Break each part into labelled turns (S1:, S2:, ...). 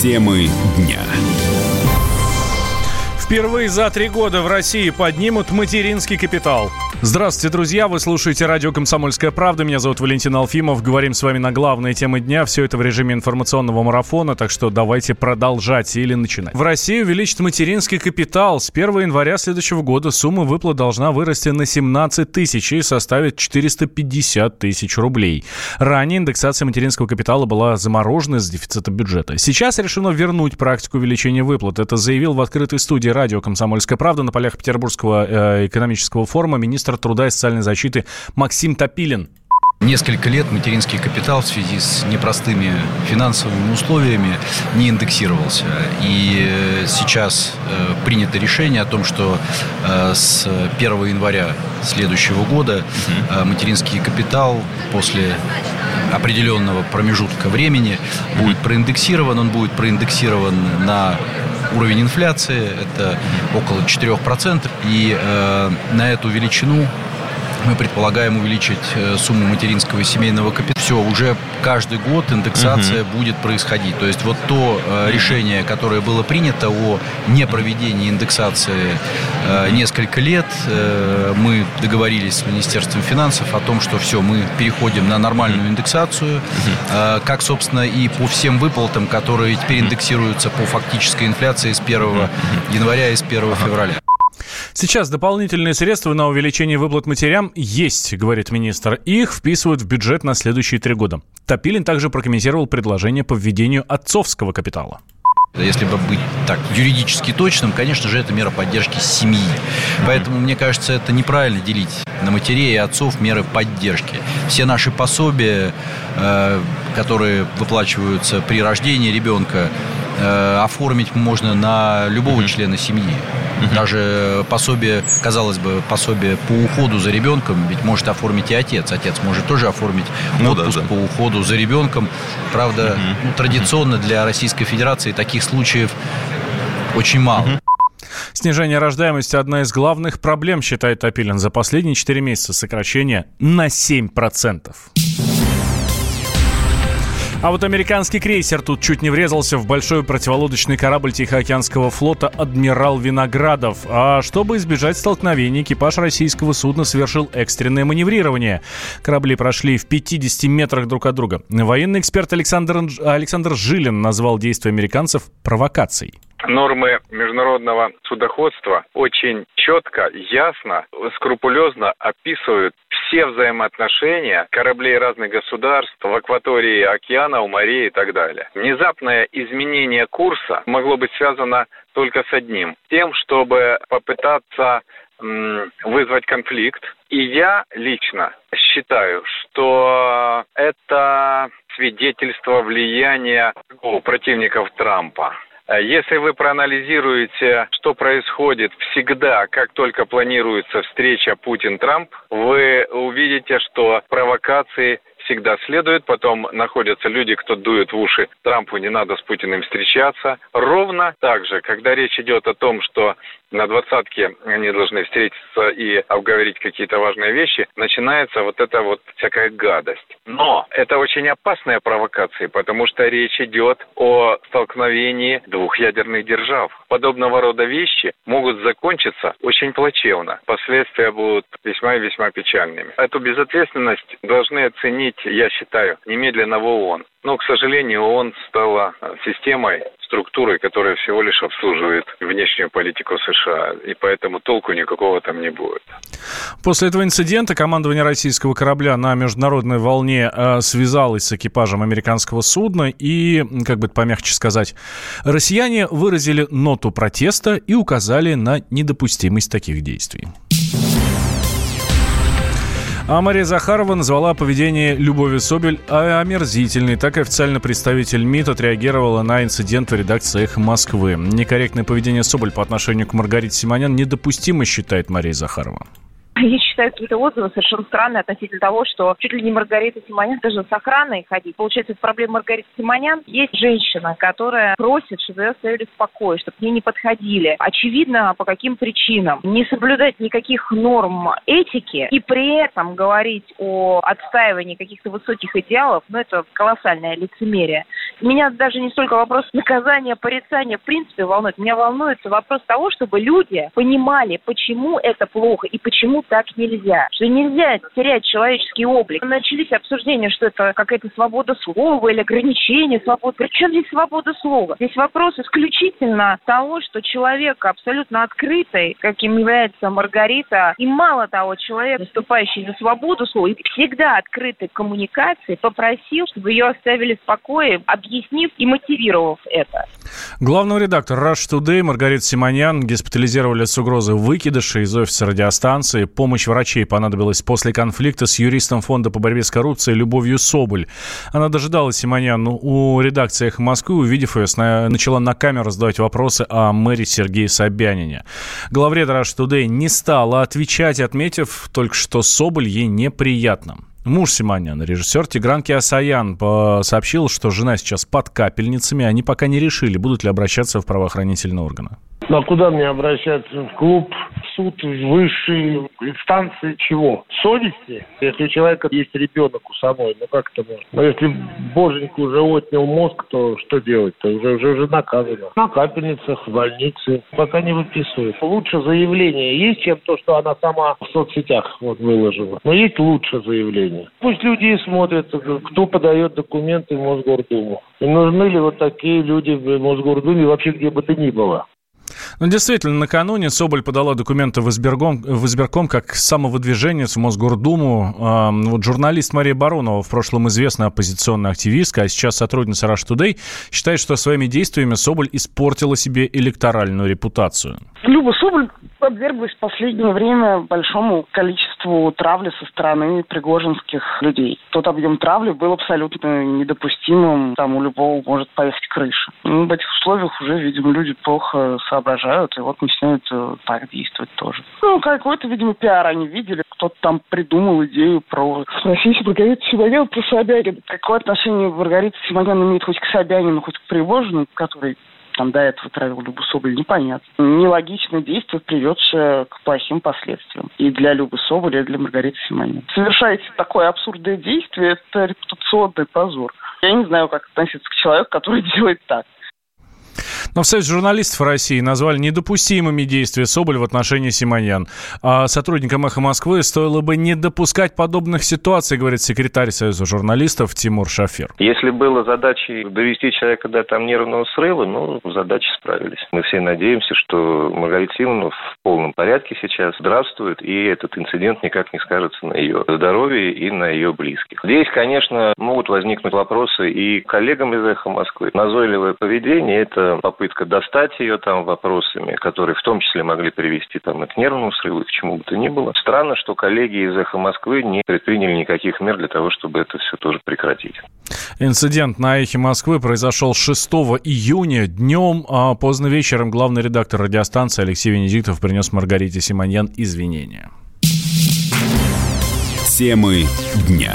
S1: Темы дня.
S2: Впервые за три года в России поднимут материнский капитал. Здравствуйте, друзья! Вы слушаете радио «Комсомольская правда». Меня зовут Валентин Алфимов. Говорим с вами на главные темы дня. Все это в режиме информационного марафона, так что давайте продолжать или начинать. В России увеличит материнский капитал. С 1 января следующего года сумма выплат должна вырасти на 17 тысяч и составит 450 тысяч рублей. Ранее индексация материнского капитала была заморожена из дефицита бюджета. Сейчас решено вернуть практику увеличения выплат. Это заявил в открытой студии радио «Комсомольская правда» на полях Петербургского э, экономического форума министр труда и социальной защиты Максим Топилин.
S3: Несколько лет материнский капитал в связи с непростыми финансовыми условиями не индексировался. И э, сейчас э, принято решение о том, что с 1 января следующего года материнский капитал после определенного промежутка времени будет проиндексирован. Он будет проиндексирован на уровень инфляции, это около 4%. И э, на эту величину мы предполагаем увеличить э, сумму материнского и семейного капитала. Все, уже каждый год индексация угу. будет происходить. То есть вот то э, решение, которое было принято о непроведении индексации э, несколько лет, э, мы договорились с Министерством финансов о том, что все, мы переходим на нормальную индексацию, угу. э, как, собственно, и по всем выплатам, которые теперь индексируются по фактической инфляции с 1 января и с 1 февраля.
S2: Сейчас дополнительные средства на увеличение выплат матерям есть, говорит министр. Их вписывают в бюджет на следующие три года. Топилин также прокомментировал предложение по введению отцовского капитала.
S3: Если бы быть так юридически точным, конечно же, это мера поддержки семьи. Поэтому, мне кажется, это неправильно делить на матерей и отцов меры поддержки. Все наши пособия, э, которые выплачиваются при рождении ребенка, Э, оформить можно на любого члена семьи. Даже пособие, казалось бы, пособие по уходу за ребенком, ведь может оформить и отец. Отец может тоже оформить ну, отпуск да, да. по уходу за ребенком. Правда, ну, традиционно для Российской Федерации таких случаев очень мало.
S2: Снижение рождаемости – одна из главных проблем, считает Топилин. За последние 4 месяца сокращение на 7%. А вот американский крейсер тут чуть не врезался в большой противолодочный корабль Тихоокеанского флота «Адмирал Виноградов». А чтобы избежать столкновений, экипаж российского судна совершил экстренное маневрирование. Корабли прошли в 50 метрах друг от друга. Военный эксперт Александр, Александр Жилин назвал действия американцев провокацией
S4: нормы международного судоходства очень четко, ясно, скрупулезно описывают все взаимоотношения кораблей разных государств в акватории океана, у морей и так далее. Внезапное изменение курса могло быть связано только с одним. Тем, чтобы попытаться вызвать конфликт. И я лично считаю, что это свидетельство влияния противников Трампа. Э, если вы проанализируете, что происходит всегда, как только планируется встреча Путин-Трамп, вы увидите, что провокации всегда следует. Потом находятся люди, кто дует в уши Трампу, не надо с Путиным встречаться. Ровно так же, когда речь идет о том, что на двадцатке они должны встретиться и обговорить какие-то важные вещи, начинается вот эта вот всякая гадость. Но это очень опасная провокация, потому что речь идет о столкновении двух ядерных держав. Подобного рода вещи могут закончиться очень плачевно. Последствия будут весьма и весьма печальными. Эту безответственность должны оценить, я считаю, немедленно в ООН. Но, к сожалению, ООН стала системой, структурой, которая всего лишь обслуживает внешнюю политику США. И поэтому толку никакого там не будет.
S2: После этого инцидента командование российского корабля на международной волне э, связалось с экипажем американского судна и, как бы помягче сказать, россияне выразили ноту протеста и указали на недопустимость таких действий. А Мария Захарова назвала поведение Любови Собель омерзительной. Так официально представитель МИД отреагировала на инцидент в редакции «Эхо Москвы». Некорректное поведение Соболь по отношению к Маргарите Симонян недопустимо, считает Мария Захарова
S1: Я считаю, какие-то отзывы совершенно странные относительно того, что чуть ли не Маргарита Симонян даже с охраной ходить. Получается, это проблема Маргариты Симонян. Есть женщина, которая просит, чтобы ее оставили в покое, чтобы к ней не подходили. Очевидно, по каким причинам. Не соблюдать никаких норм этики и при этом говорить о отстаивании каких-то высоких идеалов, ну, это колоссальное лицемерие. Меня даже не столько вопрос наказания, порицания в принципе волнует. Меня волнует вопрос того, чтобы люди понимали, почему это плохо и почему так нельзя. Что нельзя терять человеческий облик. Начались обсуждения, что это какая-то свобода слова или ограничение свободы. Причем здесь свобода слова? Здесь вопрос исключительно того, что человек абсолютно открытый, каким является Маргарита, и мало того, человек, выступающий за свободу слова, и всегда открытый к коммуникации, попросил, чтобы ее оставили в покое, объяснив и мотивировав это.
S2: Главного редактора Rush Today Маргарита Симонян госпитализировали с угрозой выкидыша из офиса радиостанции. Помощь врачей понадобилась после конфликта с юристом Фонда по борьбе с коррупцией Любовью Соболь. Она дожидалась Симонян у редакции «Эхо Москвы», увидев ее, начала на камеру задавать вопросы о мэре Сергее Собянине. Главред Rush Today не стала отвечать, отметив только, что Соболь ей неприятна. Муж Симоняна, режиссер Тигран Киасаян, сообщил, что жена сейчас под капельницами. Они пока не решили, будут ли обращаться в правоохранительные органы.
S5: Ну а куда мне обращаться? В клуб, в суд, в высшие инстанции чего? Совести? Если у человека есть ребенок у самой, ну как это можно? Но если боженька уже отнял мозг, то что делать-то? Уже, уже, уже наказано. На капельницах, в больнице. Пока не выписывают. Лучше заявление есть, чем то, что она сама в соцсетях вот выложила. Но есть лучше заявление. Пусть люди и смотрят, кто подает документы в Мосгордуму. И нужны ли вот такие люди в Мосгордуме вообще где бы то ни было.
S2: Ну, действительно, накануне Соболь подала документы в избирком, в избирком как самовыдвиженец в Мосгордуму. Вот журналист Мария Баронова, в прошлом известная оппозиционная активистка, а сейчас сотрудница Rush Today, считает, что своими действиями Соболь испортила себе электоральную репутацию.
S6: Люба Соболь подверглась в последнее время большому количеству травли со стороны пригожинских людей. Тот объем травли был абсолютно недопустимым. Там у любого может поехать крыша. Ну, в этих условиях уже, видимо, люди плохо соображают, и вот начинают э, так действовать тоже. Ну, какой-то, видимо, пиар они видели. Кто-то там придумал идею про... Спросите Маргариту Симонян про Собянина. Какое отношение Маргарита Симонян имеет хоть к Собянину, хоть к Пригожину, который там до этого травил Любу Соболь, непонятно. Нелогичное действие, приведшее к плохим последствиям. И для Любы Соболи, и для Маргариты Симонян. Совершаете такое абсурдное действие, это репутационный позор. Я не знаю, как относиться к человеку, который делает так.
S2: Но в Союз журналистов России назвали недопустимыми действия Соболь в отношении Симоньян. А сотрудникам «Эхо Москвы» стоило бы не допускать подобных ситуаций, говорит секретарь Союза журналистов Тимур Шафер.
S7: Если было задачей довести человека до там нервного срыва, ну, задачи справились. Мы все надеемся, что Маргарита Симонова в полном порядке сейчас здравствует, и этот инцидент никак не скажется на ее здоровье и на ее близких. Здесь, конечно, могут возникнуть вопросы и коллегам из «Эхо Москвы». Назойливое поведение – это попытка достать ее там вопросами, которые в том числе могли привести там и к нервному срыву, и к чему бы то ни было. Странно, что коллеги из «Эхо Москвы» не предприняли никаких мер для того, чтобы это все тоже прекратить.
S2: Инцидент на «Эхе Москвы» произошел 6 июня днем, а поздно вечером главный редактор радиостанции Алексей Венедиктов принес Маргарите Симоньян извинения.
S8: Темы дня.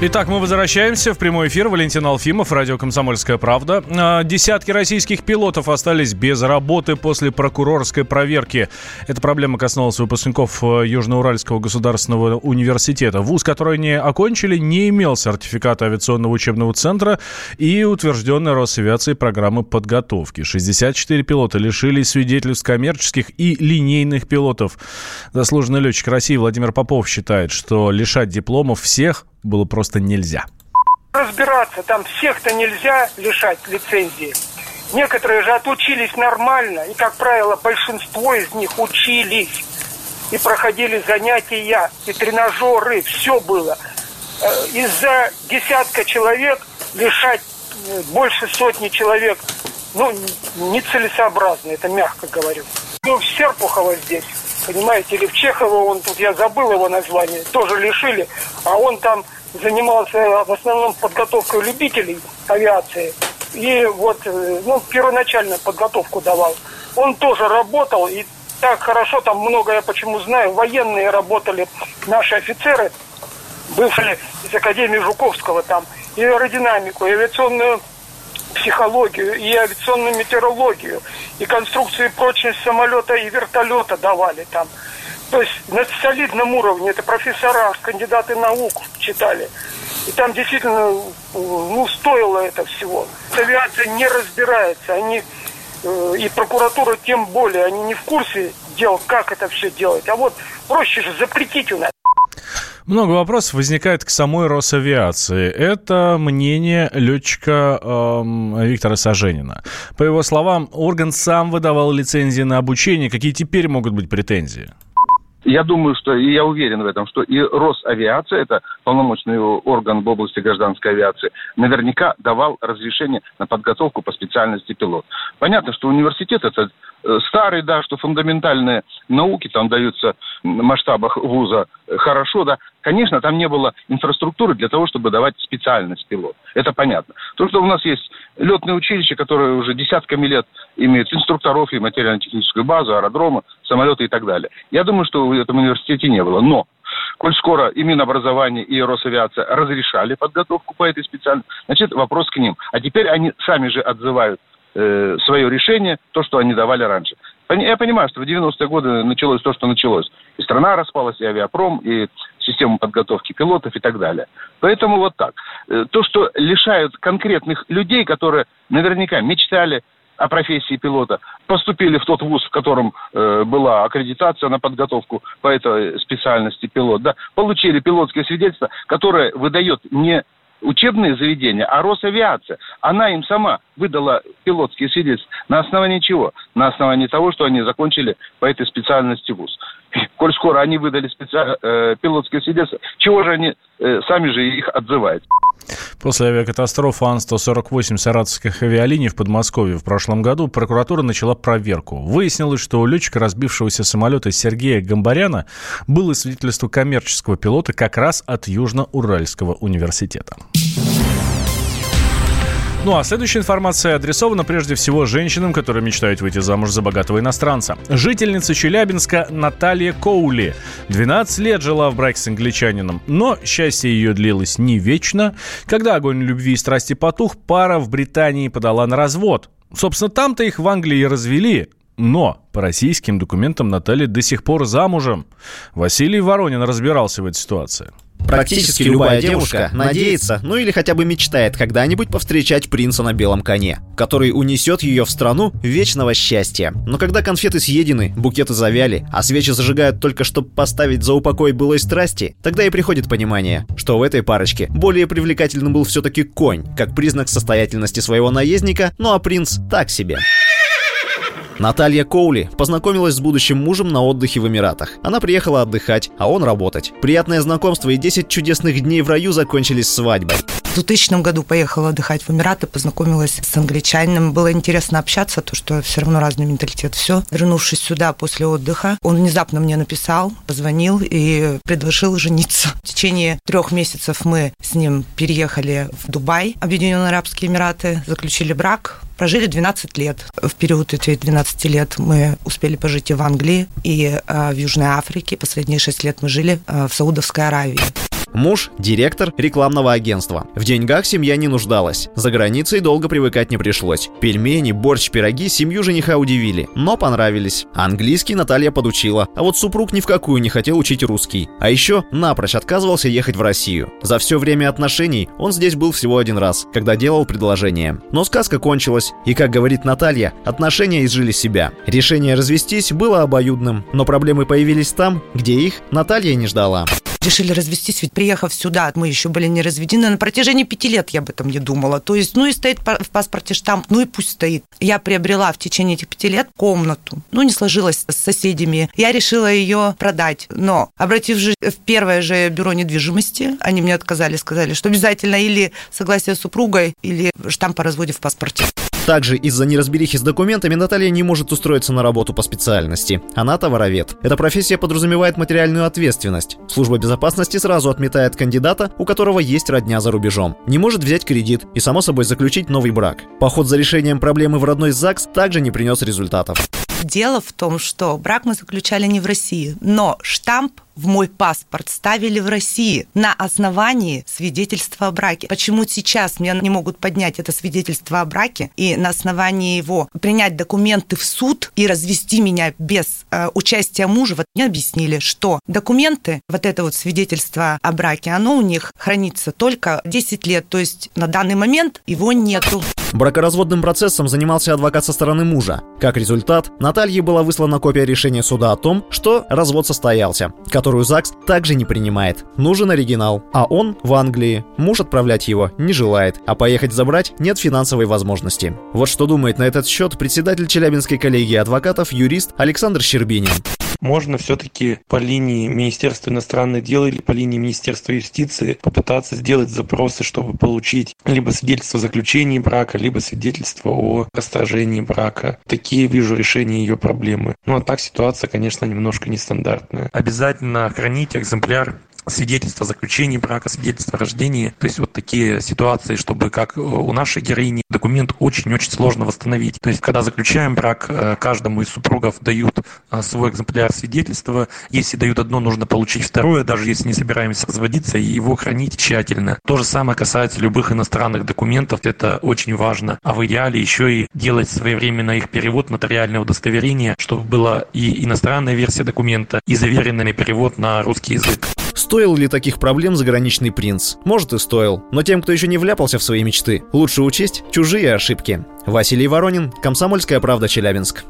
S2: Итак, мы возвращаемся в прямой эфир. Валентин Алфимов, радио «Комсомольская правда». А, десятки российских пилотов остались без работы после прокурорской проверки. Эта проблема коснулась выпускников э, Южноуральского государственного университета. Вуз, который не окончили, не имел сертификата авиационного учебного центра и утвержденной Росавиацией программы подготовки. 64 пилота лишились свидетельств коммерческих и линейных пилотов. Заслуженный летчик России Владимир Попов считает, что лишать дипломов всех – было просто нельзя.
S9: Разбираться там всех-то нельзя лишать лицензии. Некоторые же отучились нормально, и, как правило, большинство из них учились и проходили занятия, и тренажеры, все было. Э, из-за десятка человек лишать э, больше сотни человек, ну, нецелесообразно, это мягко говорю. Ну, в Серпухово здесь, понимаете, или в Чехово, он тут, я забыл его название, тоже лишили, а он там занимался в основном подготовкой любителей авиации – и вот, э, ну, первоначальную подготовку давал. Он тоже работал, и так хорошо, там много я почему знаю, военные работали, наши офицеры, бывшие из Академии Жуковского там, и аэродинамику, и авиационную психологию, и авиационную метеорологию, и конструкцию и прочность самолета и вертолета давали там. То есть на солидном уровне это профессора, кандидаты наук читали. И там действительно ну, стоило это всего. Авиация не разбирается. Они э, и прокуратура тем более, они не в курсе дел, как это все делать. А вот проще же запретить у нас.
S2: Много вопросов возникает к самой Росавиации. Это мнение летчика эм, Виктора Саженина. По его словам, орган сам выдавал лицензии на обучение. Какие теперь могут быть претензии?
S10: Я думаю, что, и я уверен в этом, что и Росавиация, это полномочный орган в области гражданской авиации, наверняка давал разрешение на подготовку по специальности пилот. Понятно, что университет это э, старый, да, что фундаментальные науки там даются в масштабах вуза хорошо, да. Конечно, там не было инфраструктуры для того, чтобы давать специальность пилот. Это понятно. То, что у нас есть летное училище, которое уже десятками лет имеет инструкторов и материально-техническую базу, аэродромы, самолеты и так далее. Я думаю, что в этом университете не было. Но коль скоро и Минобразование, и Росавиация разрешали подготовку по этой специальности, значит, вопрос к ним. А теперь они сами же отзывают э, свое решение, то, что они давали раньше. Я понимаю, что в 90-е годы началось то, что началось. И страна распалась, и авиапром, и систему подготовки пилотов и так далее. Поэтому вот так. Э, то, что лишают конкретных людей, которые наверняка мечтали о профессии пилота, поступили в тот вуз, в котором э, была аккредитация на подготовку по этой специальности пилот, да, получили пилотское свидетельство, которое выдает не учебные заведения, а Росавиация. Она им сама выдала пилотские свидетельства. На основании чего? На основании того, что они закончили по этой специальности вуз. Коль скоро они выдали специ... э, пилотские свидетельства, чего же они э, сами же их отзывают?
S2: После авиакатастрофы Ан-148 саратовских авиалиний в Подмосковье в прошлом году прокуратура начала проверку. Выяснилось, что у летчика разбившегося самолета Сергея Гамбаряна было свидетельство коммерческого пилота как раз от Южно-Уральского университета. Ну а следующая информация адресована прежде всего женщинам, которые мечтают выйти замуж за богатого иностранца. Жительница Челябинска Наталья Коули 12 лет жила в браке с англичанином, но счастье ее длилось не вечно. Когда огонь любви и страсти потух, пара в Британии подала на развод. Собственно, там-то их в Англии и развели, но по российским документам Наталья до сих пор замужем. Василий Воронин разбирался в этой ситуации.
S11: Практически любая девушка надеется, ну или хотя бы мечтает когда-нибудь повстречать принца на белом коне, который унесет ее в страну вечного счастья. Но когда конфеты съедены, букеты завяли, а свечи зажигают только чтобы поставить за упокой былой страсти, тогда и приходит понимание, что в этой парочке более привлекательным был все-таки конь, как признак состоятельности своего наездника, ну а принц так себе. Наталья Коули познакомилась с будущим мужем на отдыхе в Эмиратах. Она приехала отдыхать, а он работать. Приятное знакомство и 10 чудесных дней в раю закончились свадьбой.
S12: В 2000 году поехала отдыхать в Эмираты, познакомилась с англичанином. Было интересно общаться, то что все равно разный менталитет. Все. Вернувшись сюда после отдыха, он внезапно мне написал, позвонил и предложил жениться. В течение трех месяцев мы с ним переехали в Дубай, Объединенные Арабские Эмираты, заключили брак, прожили 12 лет. В период этих 12 лет мы успели пожить и в Англии, и э, в Южной Африке. Последние 6 лет мы жили э, в Саудовской Аравии.
S11: Муж – директор рекламного агентства. В деньгах семья не нуждалась. За границей долго привыкать не пришлось. Пельмени, борщ, пироги семью жениха удивили, но понравились. Английский Наталья подучила, а вот супруг ни в какую не хотел учить русский. А еще напрочь отказывался ехать в Россию. За все время отношений он здесь был всего один раз, когда делал предложение. Но сказка кончилась, и, как говорит Наталья, отношения изжили себя. Решение развестись было обоюдным, но проблемы появились там, где их Наталья не ждала.
S12: Решили развестись, ведь приехав сюда, мы еще были не разведены. На протяжении пяти лет я об этом не думала. То есть, ну и стоит в паспорте штамп, ну и пусть стоит. Я приобрела в течение этих пяти лет комнату. Ну, не сложилось с соседями. Я решила ее продать. Но, обратившись в первое же бюро недвижимости, они мне отказали, сказали, что обязательно или согласие с супругой, или штамп о разводе в паспорте.
S11: Также из-за неразберихи с документами Наталья не может устроиться на работу по специальности. Она товаровед. Эта профессия подразумевает материальную ответственность. Служба безопасности сразу отметает кандидата, у которого есть родня за рубежом. Не может взять кредит и, само собой, заключить новый брак. Поход за решением проблемы в родной ЗАГС также не принес результатов.
S12: Дело в том, что брак мы заключали не в России, но штамп в мой паспорт ставили в России на основании свидетельства о браке. Почему сейчас мне не могут поднять это свидетельство о браке и на основании его принять документы в суд и развести меня без э, участия мужа? Вот мне объяснили, что документы, вот это вот свидетельство о браке, оно у них хранится только 10 лет, то есть на данный момент его нету.
S11: Бракоразводным процессом занимался адвокат со стороны мужа. Как результат, Наталье была выслана копия решения суда о том, что развод состоялся, которую ЗАГС также не принимает. Нужен оригинал, а он в Англии. Муж отправлять его не желает, а поехать забрать нет финансовой возможности. Вот что думает на этот счет председатель Челябинской коллегии адвокатов, юрист Александр Щербинин
S13: можно все-таки по линии Министерства иностранных дел или по линии Министерства юстиции попытаться сделать запросы, чтобы получить либо свидетельство о заключении брака, либо свидетельство о расторжении брака. Такие вижу решения ее проблемы. Ну а так ситуация, конечно, немножко нестандартная. Обязательно хранить экземпляр свидетельство о заключении брака, свидетельство о рождении. То есть вот такие ситуации, чтобы как у нашей героини документ очень-очень сложно восстановить. То есть когда заключаем брак, э, каждому из супругов дают э, свой экземпляр свидетельства. Если дают одно, нужно получить второе, даже если не собираемся разводиться, и его хранить тщательно. То же самое касается любых иностранных документов, это очень важно. А в идеале еще и делать своевременно их перевод, нотариальное удостоверение, чтобы была и иностранная версия документа, и заверенный перевод на русский язык.
S11: Стоил ли таких проблем заграничный принц? Может и стоил. Но тем, кто еще не вляпался в свои мечты, лучше учесть чужие ошибки. Василий Воронин, Комсомольская правда, Челябинск.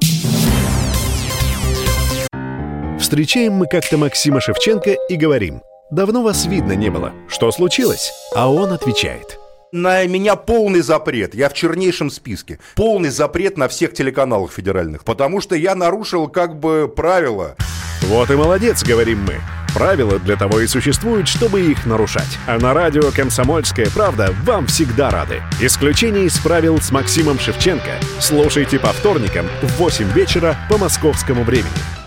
S14: Встречаем мы как-то Максима Шевченко и говорим. Давно вас видно не было. Что случилось? А он отвечает.
S15: На меня полный запрет. Я в чернейшем списке. Полный запрет на всех телеканалах федеральных. Потому что я нарушил как бы правила.
S14: Вот и молодец, говорим мы. Правила для того и существуют, чтобы их нарушать. А на радио «Комсомольская правда» вам всегда рады. Исключение из правил с Максимом Шевченко. Слушайте по вторникам в 8 вечера по московскому времени.